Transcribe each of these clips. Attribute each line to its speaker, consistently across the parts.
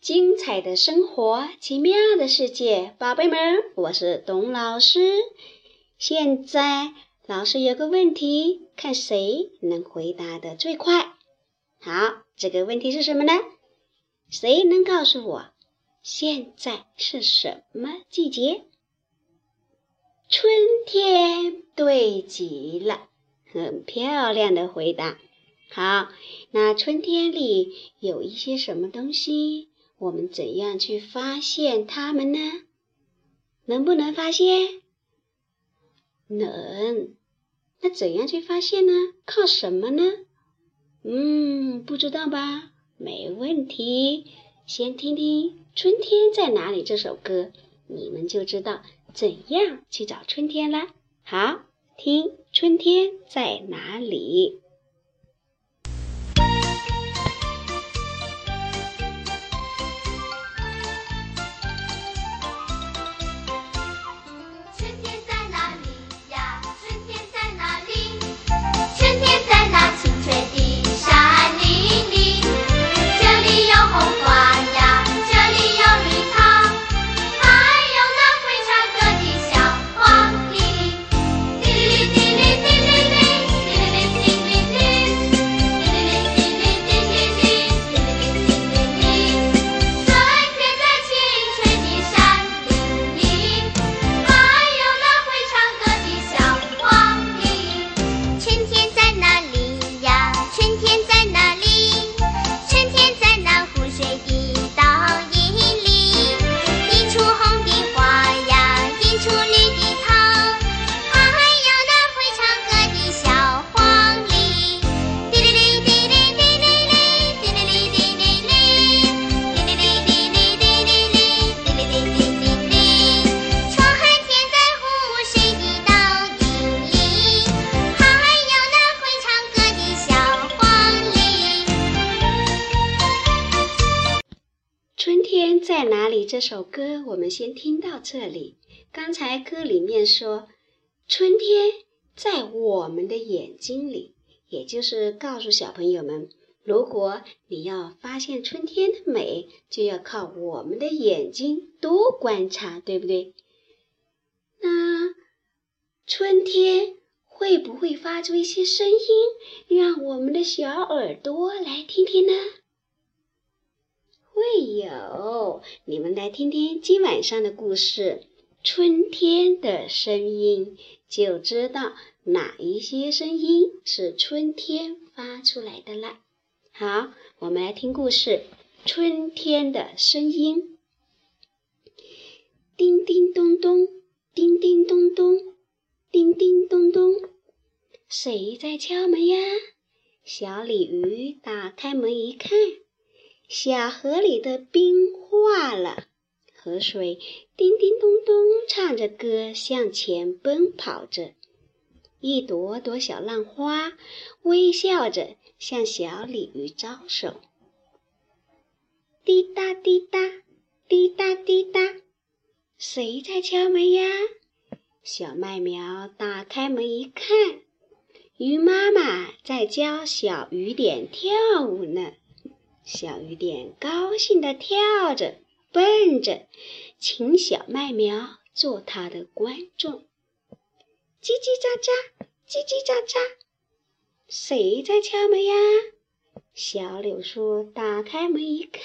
Speaker 1: 精彩的生活，奇妙的世界，宝贝们，我是董老师。现在老师有个问题，看谁能回答的最快。好，这个问题是什么呢？谁能告诉我现在是什么季节？春天，对极了，很漂亮的回答。好，那春天里有一些什么东西？我们怎样去发现它们呢？能不能发现？能。那怎样去发现呢？靠什么呢？嗯，不知道吧？没问题，先听听《春天在哪里》这首歌，你们就知道怎样去找春天了。好，听《春天在哪里》。春天在哪里？这首歌我们先听到这里。刚才歌里面说，春天在我们的眼睛里，也就是告诉小朋友们，如果你要发现春天的美，就要靠我们的眼睛多观察，对不对？那春天会不会发出一些声音，让我们的小耳朵来听听呢？会有，你们来听听今晚上的故事《春天的声音》，就知道哪一些声音是春天发出来的啦。好，我们来听故事《春天的声音》。叮叮咚咚，叮叮咚咚，叮叮咚咚，谁在敲门呀？小鲤鱼打开门一看。小河里的冰化了，河水叮叮咚咚唱着歌向前奔跑着，一朵朵小浪花微笑着向小鲤鱼招手。滴答滴答，滴答滴答，谁在敲门呀？小麦苗打开门一看，鱼妈妈在教小雨点跳舞呢。小雨点高兴地跳着，蹦着，请小麦苗做它的观众。叽叽喳喳，叽叽喳喳，谁在敲门呀？小柳树打开门一看，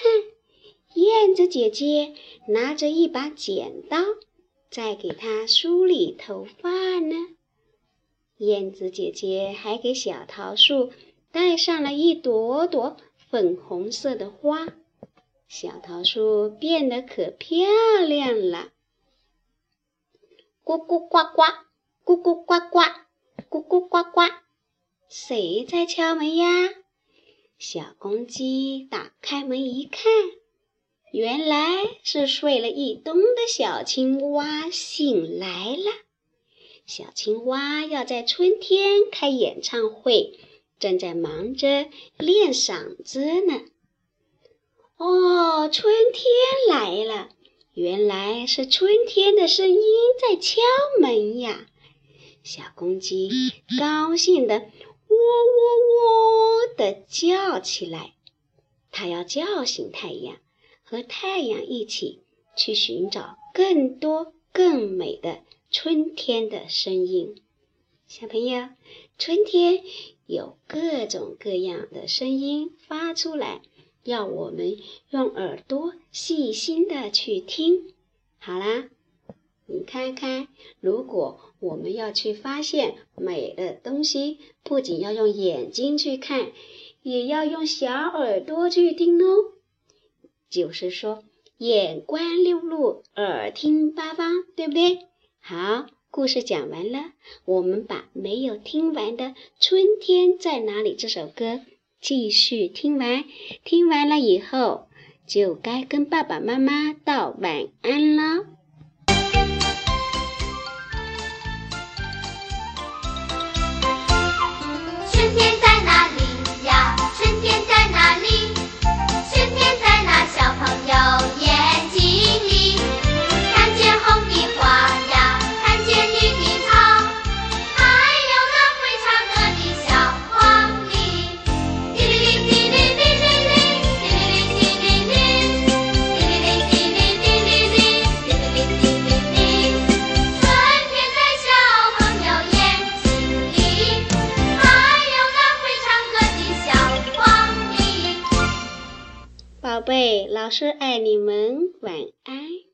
Speaker 1: 燕子姐姐拿着一把剪刀，在给它梳理头发呢。燕子姐姐还给小桃树戴上了一朵朵。粉红色的花，小桃树变得可漂亮了。咕咕呱呱，咕咕呱呱，咕咕呱呱，谁在敲门呀？小公鸡打开门一看，原来是睡了一冬的小青蛙醒来了。小青蛙要在春天开演唱会。正在忙着练嗓子呢。哦，春天来了，原来是春天的声音在敲门呀！小公鸡高兴地喔喔喔地叫起来，它要叫醒太阳，和太阳一起去寻找更多更美的春天的声音。小朋友，春天有各种各样的声音发出来，要我们用耳朵细心的去听。好啦，你看看，如果我们要去发现美的东西，不仅要用眼睛去看，也要用小耳朵去听哦。就是说，眼观六路，耳听八方，对不对？好。故事讲完了，我们把没有听完的《春天在哪里》这首歌继续听完。听完了以后，就该跟爸爸妈妈道晚安了。春天在哪里，老师爱你们，晚安。